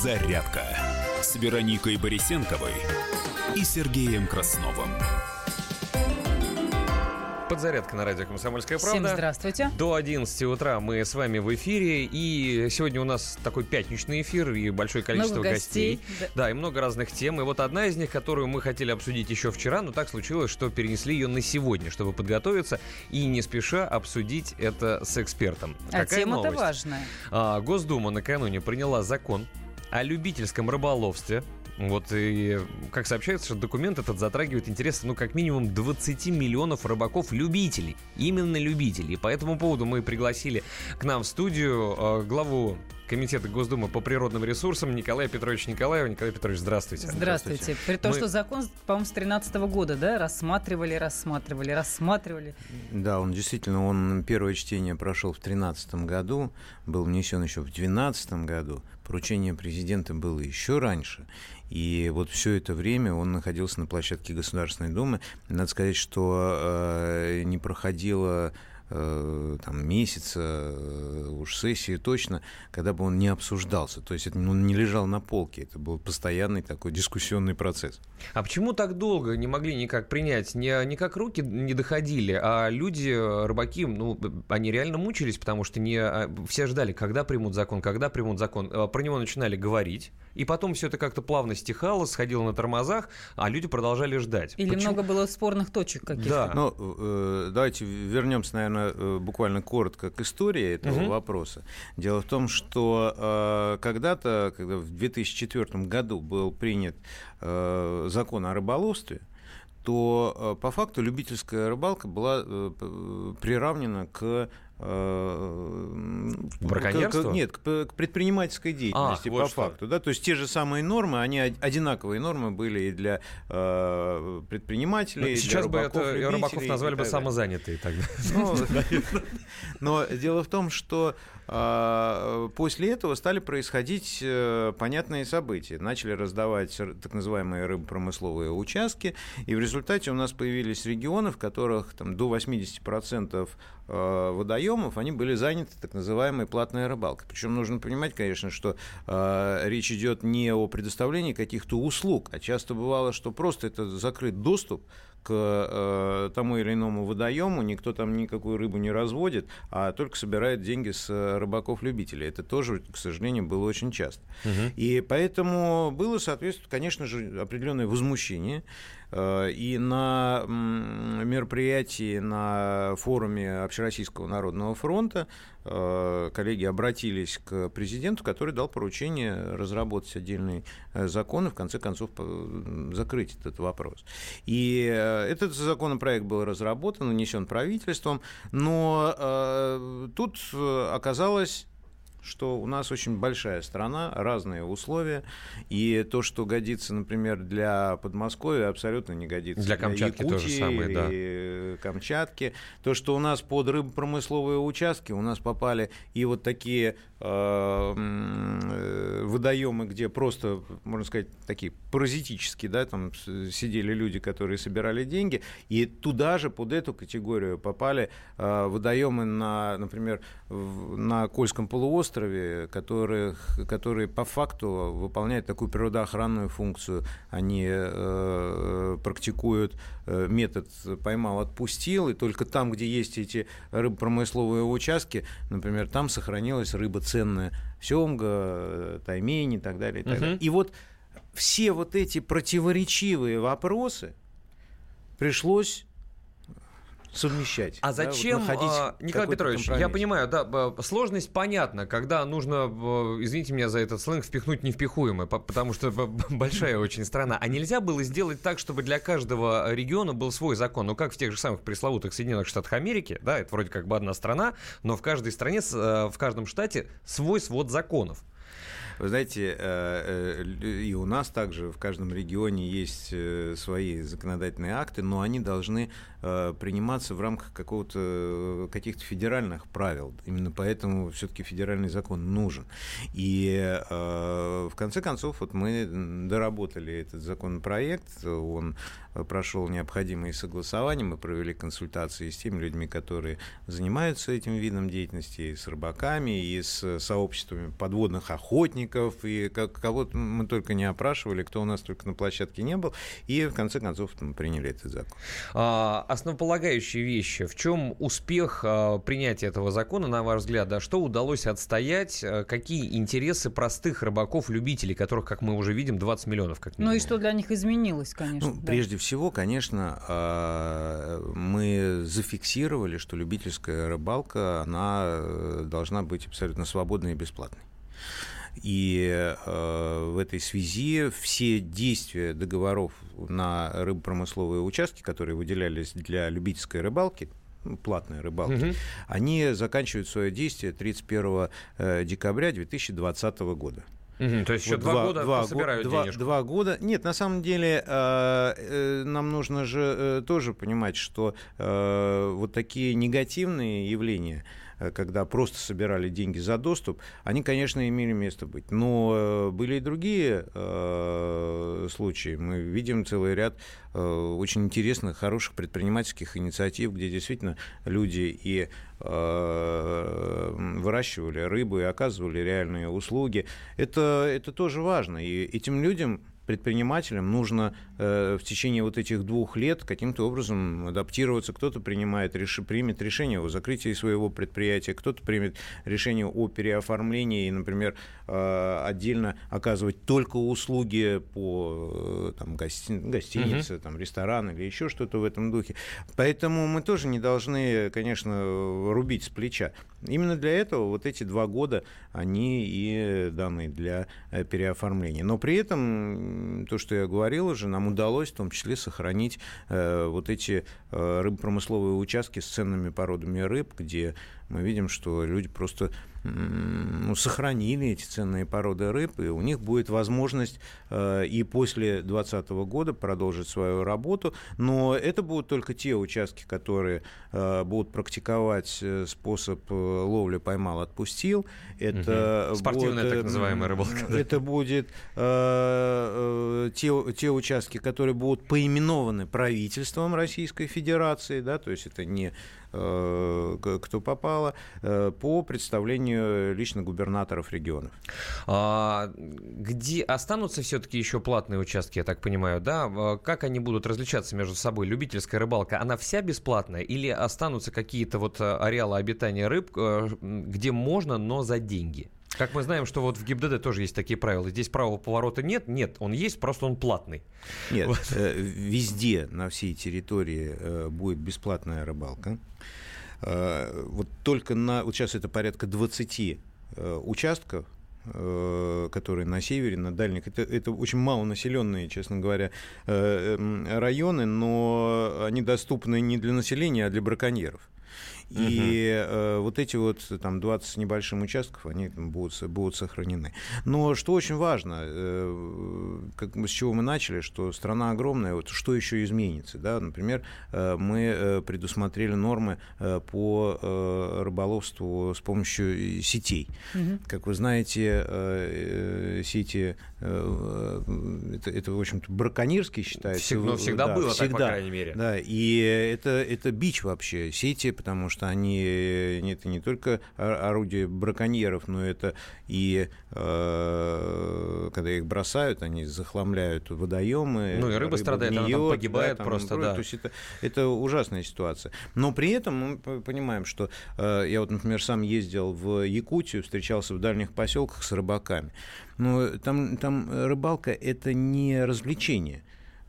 «Зарядка» с Вероникой Борисенковой и Сергеем Красновым. Подзарядка на радио «Комсомольская правда». Всем здравствуйте. До 11 утра мы с вами в эфире. И сегодня у нас такой пятничный эфир и большое количество много гостей. Да. да, и много разных тем. И вот одна из них, которую мы хотели обсудить еще вчера, но так случилось, что перенесли ее на сегодня, чтобы подготовиться и не спеша обсудить это с экспертом. А Какая тема-то новость? важная. А, Госдума накануне приняла закон о любительском рыболовстве. Вот и, как сообщается, что документ этот затрагивает интересы, ну, как минимум 20 миллионов рыбаков-любителей. Именно любителей. И по этому поводу мы пригласили к нам в студию э, главу Комитета Госдумы по природным ресурсам Николая Петровича Николаева. Николай Петрович, здравствуйте. Здравствуйте. При том, Мы- что закон, по-моему, с 2013 года, да, рассматривали, рассматривали, рассматривали. Да, он действительно, он первое чтение прошел в 2013 году, был внесен еще в 2012 году. Поручение президента было еще раньше. И вот все это время он находился на площадке Государственной Думы. Надо сказать, что э, не проходило э, там месяца, э, уж сессии точно, когда бы он не обсуждался. То есть это, он не лежал на полке, это был постоянный такой дискуссионный процесс. А почему так долго не могли никак принять? Не, никак руки не доходили, а люди, рыбаки, ну, они реально мучились, потому что не, а, все ждали, когда примут закон, когда примут закон. Э, Про него начинали говорить, и потом все это как-то плавно стихало, сходило на тормозах, а люди продолжали ждать. Или Почему? много было спорных точек каких-то. Да. Ну, э, давайте вернемся, наверное, э, буквально коротко к истории этого Мгм. вопроса. Дело в том, что э, когда-то, когда в 2004 году был принят э, закон о рыболовстве, то э, по факту любительская рыбалка была э, приравнена к э, к- к- нет, к, предпринимательской деятельности А, вот по что. факту. Да? То есть те же самые нормы, они од- одинаковые нормы были и для э, предпринимателей, Ну, и для Сейчас бы это рыбаков назвали бы самозанятые тогда. Ну, Но дело в том, что а, после этого стали происходить э, понятные события. Начали раздавать так называемые рыбопромысловые участки, и в результате у нас появились регионы, в которых там, до 80% э, водоемов они были заняты так называемой платной рыбалкой. Причем нужно понимать, конечно, что э, речь идет не о предоставлении каких-то услуг, а часто бывало, что просто это закрыт доступ к э, тому или иному водоему, никто там никакую рыбу не разводит, а только собирает деньги с э, рыбаков-любителей. Это тоже, к сожалению, было очень часто. И поэтому было, соответственно, конечно же, определенное возмущение. Э, И на мероприятии, на форуме Общероссийского народного фронта э, коллеги обратились к президенту, который дал поручение разработать отдельный э, закон и, в конце концов, закрыть этот вопрос. И этот законопроект был разработан, внесен правительством, но тут оказалось что у нас очень большая страна, разные условия, и то, что годится, например, для Подмосковья, абсолютно не годится Для Камчатки то же Якутии самое, да. или Камчатки. То, что у нас под рыбопромысловые участки, у нас попали и вот такие э, э, водоемы, где просто, можно сказать, такие паразитические, да, там сидели люди, которые собирали деньги, и туда же под эту категорию попали э, водоемы на, например, на Кольском полуострове, которых, которые по факту выполняют такую природоохранную функцию. Они э, практикуют э, метод поймал, отпустил, и только там, где есть эти рыбопромысловые участки, например, там сохранилась рыба ценная, семга, э, таймень и так далее. И, так Мгм. далее. и вот все вот эти противоречивые вопросы пришлось совмещать. А да, вот зачем, а, Николай Петрович, я компромисс. понимаю, да, сложность понятна, когда нужно, извините меня за этот сленг, впихнуть невпихуемое, по- потому что большая очень страна. А нельзя было сделать так, чтобы для каждого региона был свой закон? Ну, как в тех же самых пресловутых Соединенных Штатах Америки, да, это вроде как бы одна страна, но в каждой стране, э, в каждом штате свой свод законов. Вы знаете, э, э, и у нас также в каждом регионе есть э, свои законодательные акты, но они должны приниматься в рамках какого-то, каких-то федеральных правил. Именно поэтому все-таки федеральный закон нужен. И в конце концов вот мы доработали этот законопроект, он прошел необходимые согласования, мы провели консультации с теми людьми, которые занимаются этим видом деятельности, и с рыбаками, и с сообществами подводных охотников, участников, и кого мы только не опрашивали, кто у нас только на площадке не был, и в конце концов мы приняли этот закон. А, основополагающие вещи. В чем успех а, принятия этого закона, на ваш взгляд? Да, что удалось отстоять? А, какие интересы простых рыбаков-любителей, которых, как мы уже видим, 20 миллионов как минимум? Ну и что для них изменилось, конечно. Ну, да. Прежде всего, конечно, а, мы зафиксировали, что любительская рыбалка, она э, должна быть абсолютно свободной и бесплатной. И э, в этой связи все действия договоров на рыбопромысловые участки, которые выделялись для любительской рыбалки, ну, платной рыбалки, угу. они заканчивают свое действие 31 э, декабря 2020 года. Угу, то есть еще вот два, два года два, собирают два, денежку. Два года. Нет, на самом деле э, э, нам нужно же э, тоже понимать, что э, вот такие негативные явления, когда просто собирали деньги за доступ, они, конечно, имели место быть. Но э, были и другие э, случаи. Мы видим целый ряд э, очень интересных, хороших предпринимательских инициатив, где действительно люди и э, выращивали рыбу и оказывали реальные услуги. Это, это тоже важно. И этим людям предпринимателям нужно э, в течение вот этих двух лет каким-то образом адаптироваться. Кто-то принимает, реш... примет решение о закрытии своего предприятия, кто-то примет решение о переоформлении и, например, э, отдельно оказывать только услуги по э, там, гости... гостинице, угу. там, ресторан или еще что-то в этом духе. Поэтому мы тоже не должны, конечно, рубить с плеча. Именно для этого вот эти два года, они и даны для э, переоформления. Но при этом, то, что я говорил уже, нам удалось в том числе сохранить э, вот эти э, рыбопромысловые участки с ценными породами рыб, где мы видим, что люди просто ну, сохранили эти ценные породы рыб, и у них будет возможность э, и после 2020 года продолжить свою работу. Но это будут только те участки, которые э, будут практиковать э, способ ловли поймал, отпустил. Это угу. Спортивная будет, так называемая рыбалка. Это будет э, те, те участки, которые будут поименованы правительством Российской Федерации, да, то есть это не кто попало, э, по представлению лично губернаторов регионов. А, где останутся все-таки еще платные участки, я так понимаю, да? А, как они будут различаться между собой? Любительская рыбалка, она вся бесплатная или останутся какие-то вот э, ареалы обитания рыб, где можно, но за деньги? Как мы знаем, что вот в ГИБДД тоже есть такие правила. Здесь правого поворота нет. Нет, он есть, просто он платный. Нет, вот. э, везде на всей территории э, будет бесплатная рыбалка. Э, вот только на... Вот сейчас это порядка 20 э, участков, которые на севере, на дальних. Это, это очень малонаселенные, честно говоря, районы, но они доступны не для населения, а для браконьеров. И э, вот эти вот там 20 с небольшим участков, они будут, будут сохранены. Но что очень важно, э, как, с чего мы начали, что страна огромная, вот что еще изменится? Да? Например, э, мы э, предусмотрели нормы э, по э, рыболовству с помощью сетей. Угу. Как вы знаете, э, э, сети э, это, это, в общем-то, браконьерский считается. Всегда, всегда да, было всегда, так, по крайней мере. Да, и это, это бич вообще, сети, потому что что они это не только орудие браконьеров, но это и э, когда их бросают, они захламляют водоемы. Ну и рыба, рыба страдает, гниет, она там погибает да, там, просто, да. То есть это, это ужасная ситуация. Но при этом мы понимаем, что э, я вот, например, сам ездил в Якутию, встречался в дальних поселках с рыбаками. Но там, там рыбалка это не развлечение.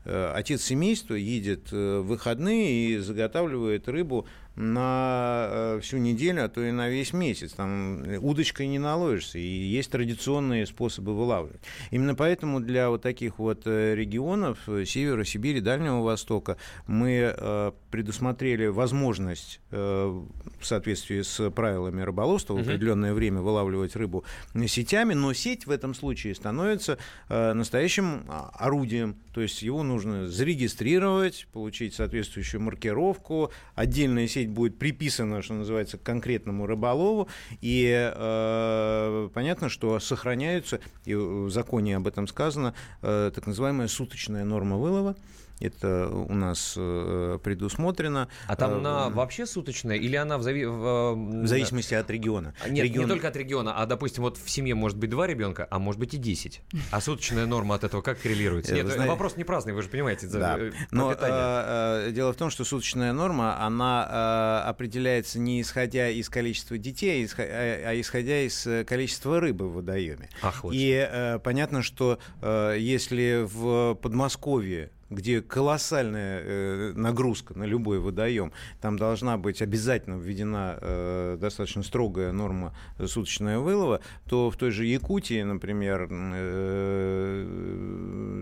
Э, отец семейства едет в выходные и заготавливает рыбу на э, всю неделю, а то и на весь месяц. Там удочкой не наловишься, и есть традиционные способы вылавливать. Именно поэтому для вот таких вот э, регионов э, Севера, Сибири, Дальнего Востока мы предусмотрели возможность в соответствии с правилами рыболовства в определенное время вылавливать рыбу сетями, но сеть в этом случае становится настоящим а, орудием, то есть его нужно зарегистрировать, получить соответствующую маркировку, отдельная сеть будет приписана, что называется, к конкретному рыболову, и э, понятно, что сохраняются, и в законе об этом сказано, э, так называемая суточная норма вылова, Это у нас э, предусмотрено. А там она вообще суточная или она в, зави... в зависимости от региона? Нет, Регион... не только от региона, а, допустим, вот в семье может быть два ребенка, а может быть и 10. А суточная норма от этого как коррелируется? Нет, знаете... вопрос не праздный, вы же понимаете. Да. Но э, дело в том, что суточная норма, она э, определяется не исходя из количества детей, а, а исходя из количества рыбы в водоеме. Ах, вот. И э, понятно, что э, если в Подмосковье где колоссальная э, нагрузка на любой водоем, там должна быть обязательно введена э, достаточно строгая норма суточного вылова, то в той же Якутии, например, э,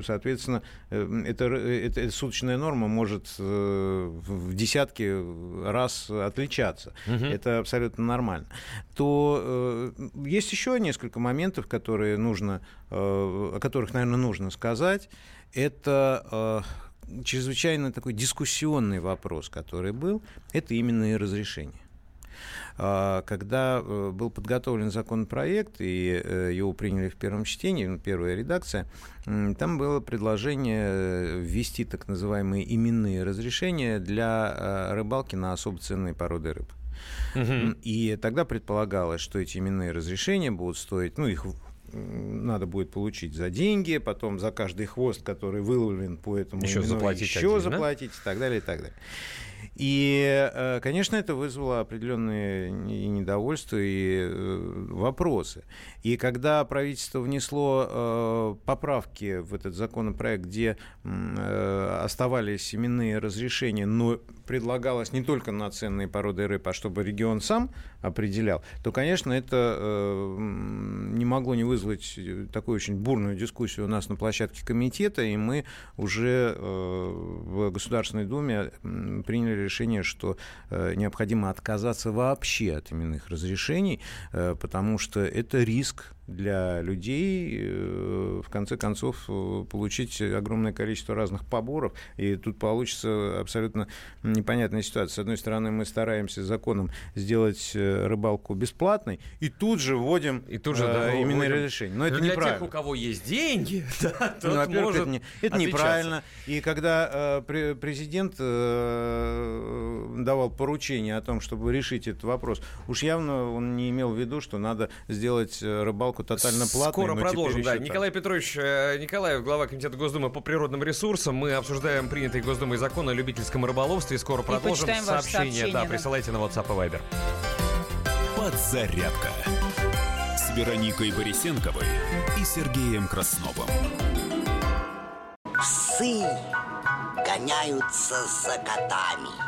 соответственно, э, это, это, эта суточная норма может э, в десятки раз отличаться. Угу. Это абсолютно нормально. То э, есть еще несколько моментов, которые нужно, э, о которых, наверное, нужно сказать это э, чрезвычайно такой дискуссионный вопрос, который был, это именно и разрешение. А, когда э, был подготовлен законопроект, и э, его приняли в первом чтении, ну, первая редакция, там было предложение э, ввести так называемые именные разрешения для рыбалки на особо ценные породы рыб. Угу. И тогда предполагалось, что эти именные разрешения будут стоить, ну, их надо будет получить за деньги, потом за каждый хвост, который выловлен по этому еще именно, заплатить, еще отдельно. заплатить и так далее, и так далее. И, э, конечно, это вызвало определенные недовольство, и э, вопросы. И когда правительство внесло э, поправки в этот законопроект, где оставались семенные разрешения, но предлагалось не только на ценные породы рыб, а чтобы регион сам определял, то, конечно, это не могло не вызвать такую очень бурную дискуссию у нас на площадке комитета, и мы уже в Государственной Думе приняли решение, что э, необходимо отказаться вообще от именных разрешений, э, потому что это риск для людей, э, в конце концов, э, получить огромное количество разных поборов, и тут получится абсолютно непонятная ситуация. С одной стороны, мы стараемся законом сделать э, рыбалку бесплатной, и тут же вводим и тут же, да, именно вводим. разрешение. Но, Но это для неправильно. тех, у кого есть деньги, да, ну, во-первых, это, не, это неправильно. И когда э, президент э, давал поручение о том, чтобы решить этот вопрос, уж явно он не имел в виду, что надо сделать рыбалку доставку тотально платной. Скоро продолжим, да. Николай Петрович э, Николаев, глава Комитета Госдумы по природным ресурсам. Мы обсуждаем принятый Госдумой закон о любительском рыболовстве. Скоро продолжим. Сообщение, да, да, присылайте на WhatsApp и Viber. Подзарядка с Вероникой Борисенковой и Сергеем Красновым. Псы гоняются за котами.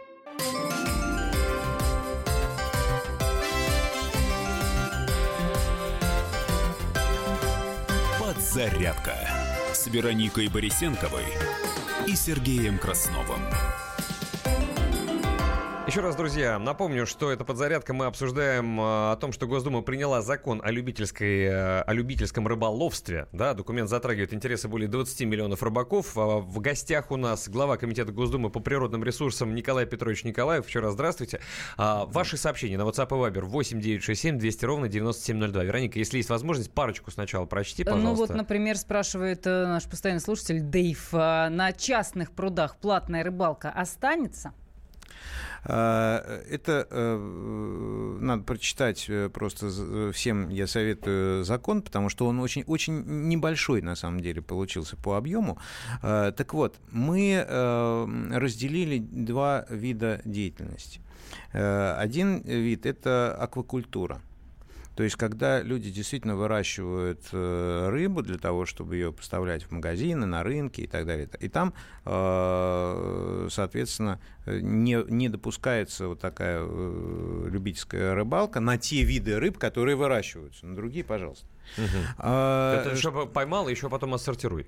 Подзарядка с Вероникой Борисенковой и Сергеем Красновым. Еще раз, друзья, напомню, что это подзарядка. Мы обсуждаем э, о том, что Госдума приняла закон о, любительской, э, о любительском рыболовстве. Да, документ затрагивает интересы более 20 миллионов рыбаков. А в гостях у нас глава Комитета Госдумы по природным ресурсам Николай Петрович Николаев. Еще раз здравствуйте. А, ваши сообщения на WhatsApp и Viber 8 967 200 ровно 9702. Вероника, если есть возможность, парочку сначала прочти, пожалуйста. Ну вот, например, спрашивает э, наш постоянный слушатель Дейв. На частных прудах платная рыбалка останется? А, это э, надо прочитать э, просто всем я советую закон, потому что он очень, очень небольшой на самом деле получился по объему. А, так вот, мы э, разделили два вида деятельности. Один вид – это аквакультура – то есть, когда люди действительно выращивают э, рыбу для того, чтобы ее поставлять в магазины, на рынки и так далее, и там, э, соответственно, не, не допускается вот такая э, любительская рыбалка на те виды рыб, которые выращиваются. На другие, пожалуйста. Угу. А, Это чтобы поймал, еще потом отсортируй.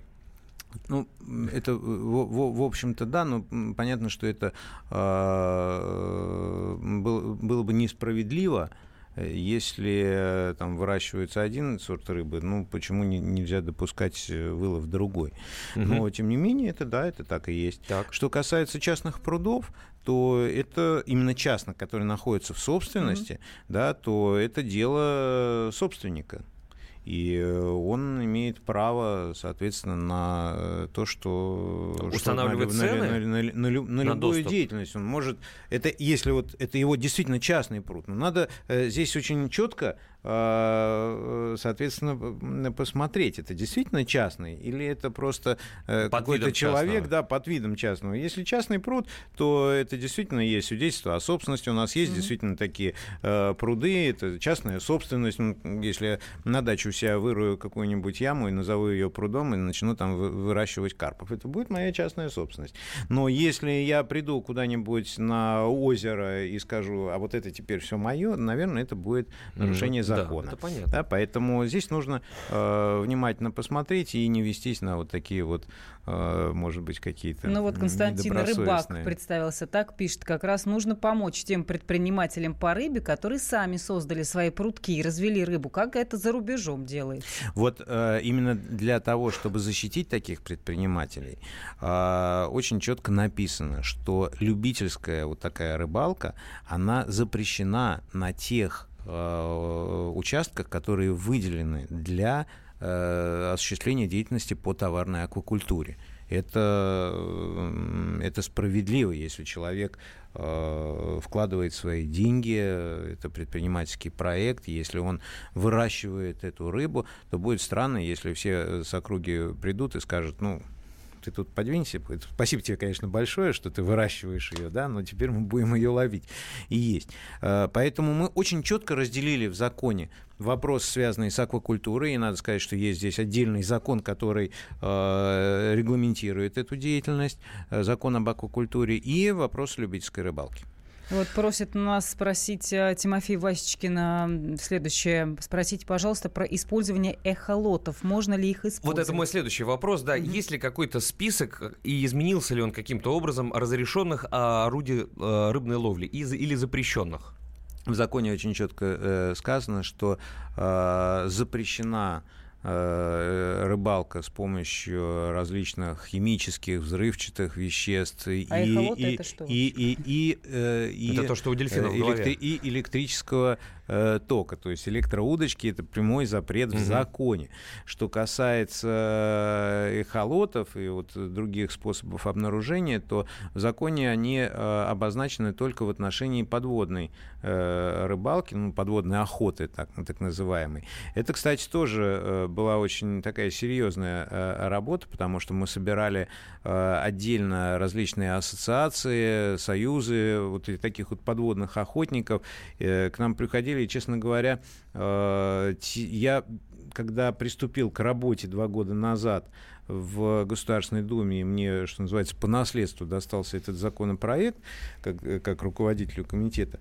Ну, это, в, в, в общем-то, да, но понятно, что это э, было, было бы несправедливо Э, Если э, там выращивается один сорт рыбы, ну почему не- нельзя допускать э, вылов другой? Но тем не менее, это да, это так и есть. Так. Что касается частных прудов, то это именно частных, которые находятся в собственности, да, то это дело собственника. И э, он имеет право, соответственно, на э, то, что... что Устанавливать на, лю- на цены на на лю- на на любую доступ? деятельность. Он может... Это если вот это его действительно частный пруд. Но надо э, здесь очень четко, соответственно, м, посмотреть, это действительно частный или это просто э, Под какой-то человек, частного. да, под видом частного. Если частный пруд, то это действительно есть свидетельство о собственности. У нас есть действительно такие э, пруды, это частная собственность. Ну, Если я на дачу у себя вырую какую-нибудь яму и назову ее прудом и начну там вы- выращивать карпов, это будет моя частная собственность. Но если я приду куда-нибудь на озеро и скажу, а вот это теперь все мое, наверное, это будет нарушение да, закона. это понятно. Да, поэтому здесь нужно э, внимательно посмотреть и не вестись на вот такие вот, э, может быть, какие-то Ну вот Константин Рыбак представился так, пишет, как раз нужно помочь тем предпринимателям по рыбе, которые сами создали свои прутки и развели рыбу. Как это за рубежом делается? Вот э, именно для того, чтобы защитить таких предпринимателей, э, очень четко написано, что любительская вот такая рыбалка, она запрещена на тех участках, которые выделены для э, осуществления деятельности по товарной аквакультуре. Это, м, это справедливо, если человек э, вкладывает свои деньги, э, это предпринимательский проект, если он выращивает эту рыбу, то будет странно, если все э, с округи придут и скажут, ну, ты тут подвинься. Спасибо тебе, конечно, большое, что ты выращиваешь ее, да, но теперь мы будем ее ловить и есть. Э, Поэтому мы очень четко разделили в законе вопрос, связанный с аквакультурой, и надо сказать, что есть здесь отдельный закон, который э, регламентирует эту деятельность, э, закон об аквакультуре, и вопрос любительской рыбалки. Вот просит нас спросить э, Тимофей Васечкина следующее. Спросите, пожалуйста, про использование эхолотов. Можно ли их использовать? Вот это мой следующий вопрос, да. Есть ли какой-то список и изменился ли он каким-то образом разрешенных а, орудий э, рыбной ловли или запрещенных? В законе очень четко э, сказано, что э, запрещена э, рыбалка с помощью различных химических взрывчатых веществ и А и, это что и, и, и, э, и, Это то, что у дельфинов в э, голове. и электрического э, тока, то есть электроудочки это прямой запрет в законе. Что касается эхолотов и вот других способов обнаружения, то в законе они э, обозначены только в отношении подводной э, рыбалки, ну, подводной охоты, так, так называемой. Это, кстати, тоже э, была очень такая серьезная э, работа, потому что мы собирали э, отдельно различные ассоциации, союзы вот таких вот подводных охотников. Э, К нам приходили, и, честно говоря, э, я когда приступил к работе два года назад в Государственной Думе, мне, что называется, по наследству достался этот законопроект, как, э, как руководителю комитета,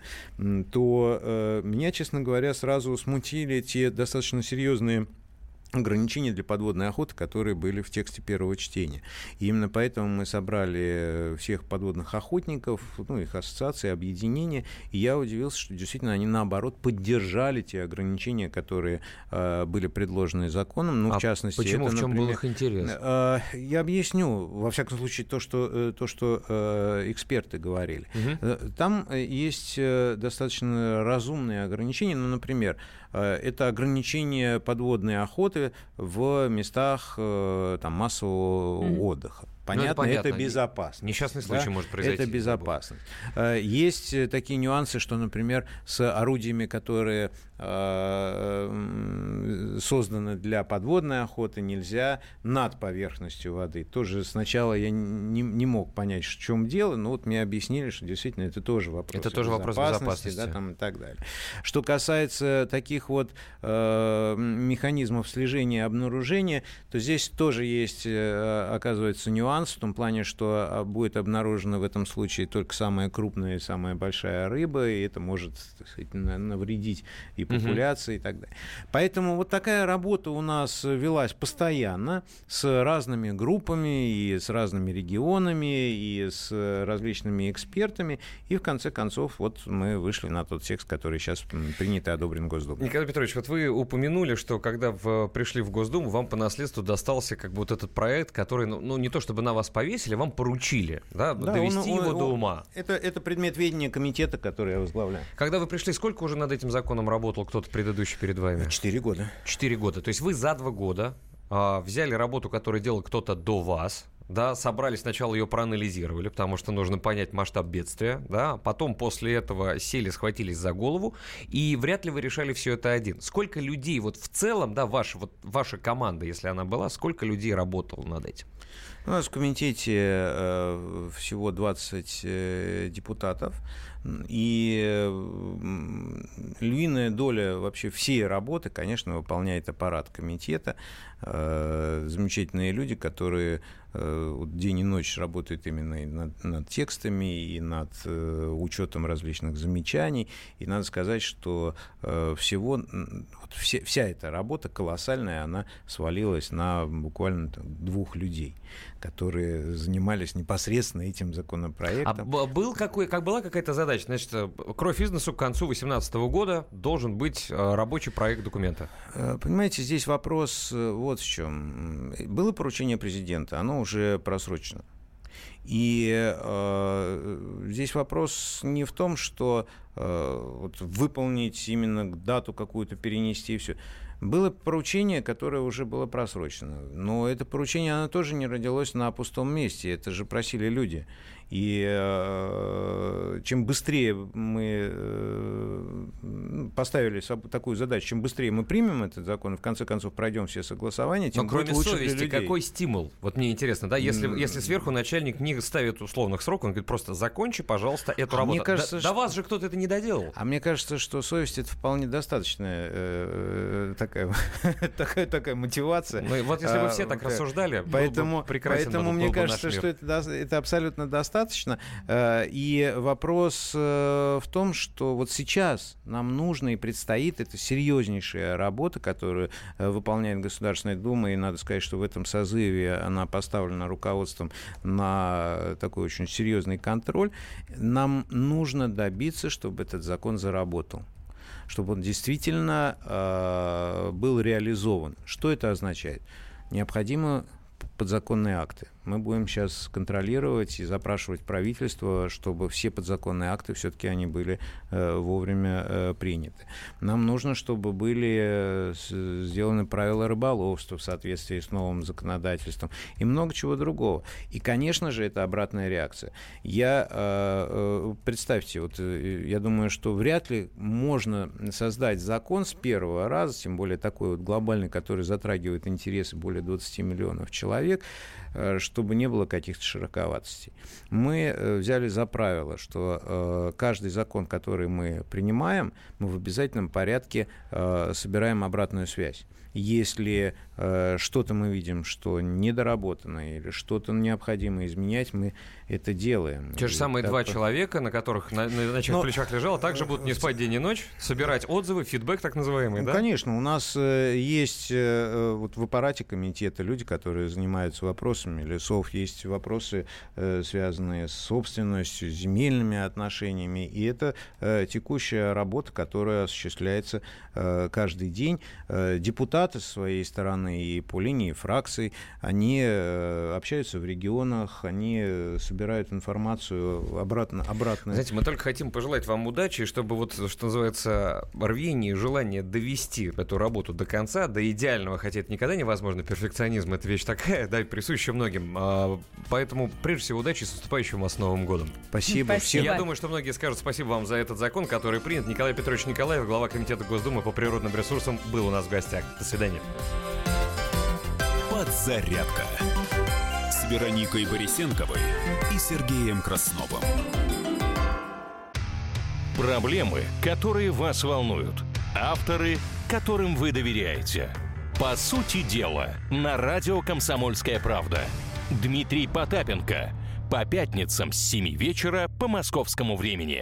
то э, меня, честно говоря, сразу смутили те достаточно серьезные ограничения для подводной охоты, которые были в тексте первого чтения. И именно поэтому мы собрали всех подводных охотников, ну, их ассоциации, объединения, и я удивился, что действительно они, наоборот, поддержали те ограничения, которые э, были предложены законом, ну, А в частности... Почему? это, в чем был например, их интерес? Э, Я объясню, во всяком случае, то, что, э, то, что э, эксперты говорили. Э, Там э, есть э, достаточно разумные ограничения. Ну, например, э, это ограничение подводной охоты в местах э, там, массового Мгм. отдыха. Ну, это Понятно, это, понятно. безопасно. Несчастный Да, случай может произойти. Это безопасно. Э, Есть э, такие нюансы, что, например, с орудиями, которые э, созданы для подводной охоты, нельзя над поверхностью воды. Тоже сначала я не, не мог понять, в чем дело, но вот мне объяснили, что действительно это тоже вопрос Это тоже вопрос безопасности. да, там, и так далее. Что касается таких вот э, механизмов слежения и обнаружения, то здесь тоже есть, оказывается, нюансы нюанс в том плане, что а, будет обнаружена в этом случае только самая крупная и самая большая рыба, и это может так сказать, навредить и популяции угу. и так далее. Поэтому вот такая работа у нас велась постоянно с разными группами и с разными регионами и с различными экспертами, и в конце концов вот мы вышли на тот текст, который сейчас принят и одобрен Госдумой. Николай Петрович, вот вы упомянули, что когда в, пришли в Госдуму, вам по наследству достался как бы вот этот проект, который, ну, ну не то чтобы на вас повесили, вам поручили, да, да довести он, его он, до ума. Это, это предмет ведения комитета, который я возглавляю. Когда вы пришли, сколько уже над этим законом работал кто-то предыдущий перед вами? Четыре года. Четыре года. То есть вы за два года а, взяли работу, которую делал кто-то до вас, да, собрались сначала ее проанализировали, потому что нужно понять масштаб бедствия, да, потом после этого сели, схватились за голову, и вряд ли вы решали все это один. Сколько людей вот в целом, да, ваша, вот, ваша команда, если она была, сколько людей работало над этим? У нас в комитете э, всего 20 э, депутатов. И львиная доля вообще всей работы, конечно, выполняет аппарат комитета. Э, замечательные люди, которые э, день и ночь работают именно над, над текстами и над э, учетом различных замечаний. И надо сказать, что всего, вот все, вся эта работа колоссальная, она свалилась на буквально двух людей, которые занимались непосредственно этим законопроектом. А был какой, как была какая-то задача? Значит, кровь бизнесу к концу 2018 года должен быть рабочий проект документа. Понимаете, здесь вопрос вот вот в чем. Было поручение президента, оно уже просрочено. И э, здесь вопрос не в том, что э, вот, выполнить именно дату какую-то, перенести и все. Было поручение, которое уже было просрочено. Но это поручение, оно тоже не родилось на пустом месте. Это же просили люди. И э, чем быстрее мы э, поставили такую задачу, чем быстрее мы примем этот закон, и в конце концов пройдем все согласования, тем Но кроме лучше совести, для людей. какой стимул? Вот мне интересно, да, если, mm. если сверху начальник не ставит условных сроков, он говорит, просто закончи, пожалуйста, эту а работу. Мне кажется, до, что... до вас же кто-то это не доделал. А мне кажется, что совесть это вполне достаточная э, такая, такая, такая мотивация. Ну, вот если бы все так а, рассуждали, поэтому, поэтому мне кажется, что это, это абсолютно достаточно достаточно. Э, и вопрос э, в том, что вот сейчас нам нужно и предстоит это серьезнейшая работа, которую э, выполняет Государственная Дума, и надо сказать, что в этом созыве она поставлена руководством на такой очень серьезный контроль. Нам нужно добиться, чтобы этот закон заработал чтобы он действительно э, был реализован. Что это означает? Необходимо подзаконные акты. Мы будем сейчас контролировать и запрашивать правительство, чтобы все подзаконные акты все-таки они были э, вовремя э, приняты. Нам нужно, чтобы были э, сделаны правила рыболовства в соответствии с новым законодательством и много чего другого. И, конечно же, это обратная реакция. Я э, э представьте, вот э, я думаю, что вряд ли можно создать закон с первого раза, тем более такой вот глобальный, который затрагивает интересы более 20 миллионов человек, чтобы не было каких-то широковатостей. Мы э, взяли за правило, что э, каждый закон, который мы принимаем, мы в обязательном порядке собираем обратную связь. Если э, что-то мы видим, что недоработано или что-то необходимо изменять, мы это делаем. Те же самые два человека, на которых на, на, чьих Но... плечах лежало, также будут не спать день и ночь, собирать отзывы, фидбэк так называемый, ну, да? Конечно, у нас э, есть э, э, вот в аппарате комитета люди, которые занимаются вопросами лесов, есть вопросы, э, связанные с собственностью, земельными отношениями, и это э, текущая работа, которая осуществляется э, каждый день. Э, депутаты депутаты со своей стороны и по линии фракций, они э, общаются в регионах, они э, собирают информацию обратно. обратно. Знаете, мы только хотим пожелать вам удачи, чтобы вот, что называется, рвение и желание довести эту работу до конца, до идеального, хотя это никогда невозможно, перфекционизм — это вещь такая, да, присущая многим. А, поэтому, прежде всего, удачи с наступающим вас Новым годом. Спасибо. Спасибо. Всем. Я думаю, что многие скажут спасибо вам за этот закон, который принят. Николай Петрович Николаев, глава Комитета Госдумы по природным ресурсам, был у нас в гостях. До свидания. Подзарядка с Вероникой Борисенковой и Сергеем Красновым. Проблемы, которые вас волнуют. Авторы, которым вы доверяете. По сути дела, на радио «Комсомольская правда». Дмитрий Потапенко. По пятницам с 7 вечера по московскому времени.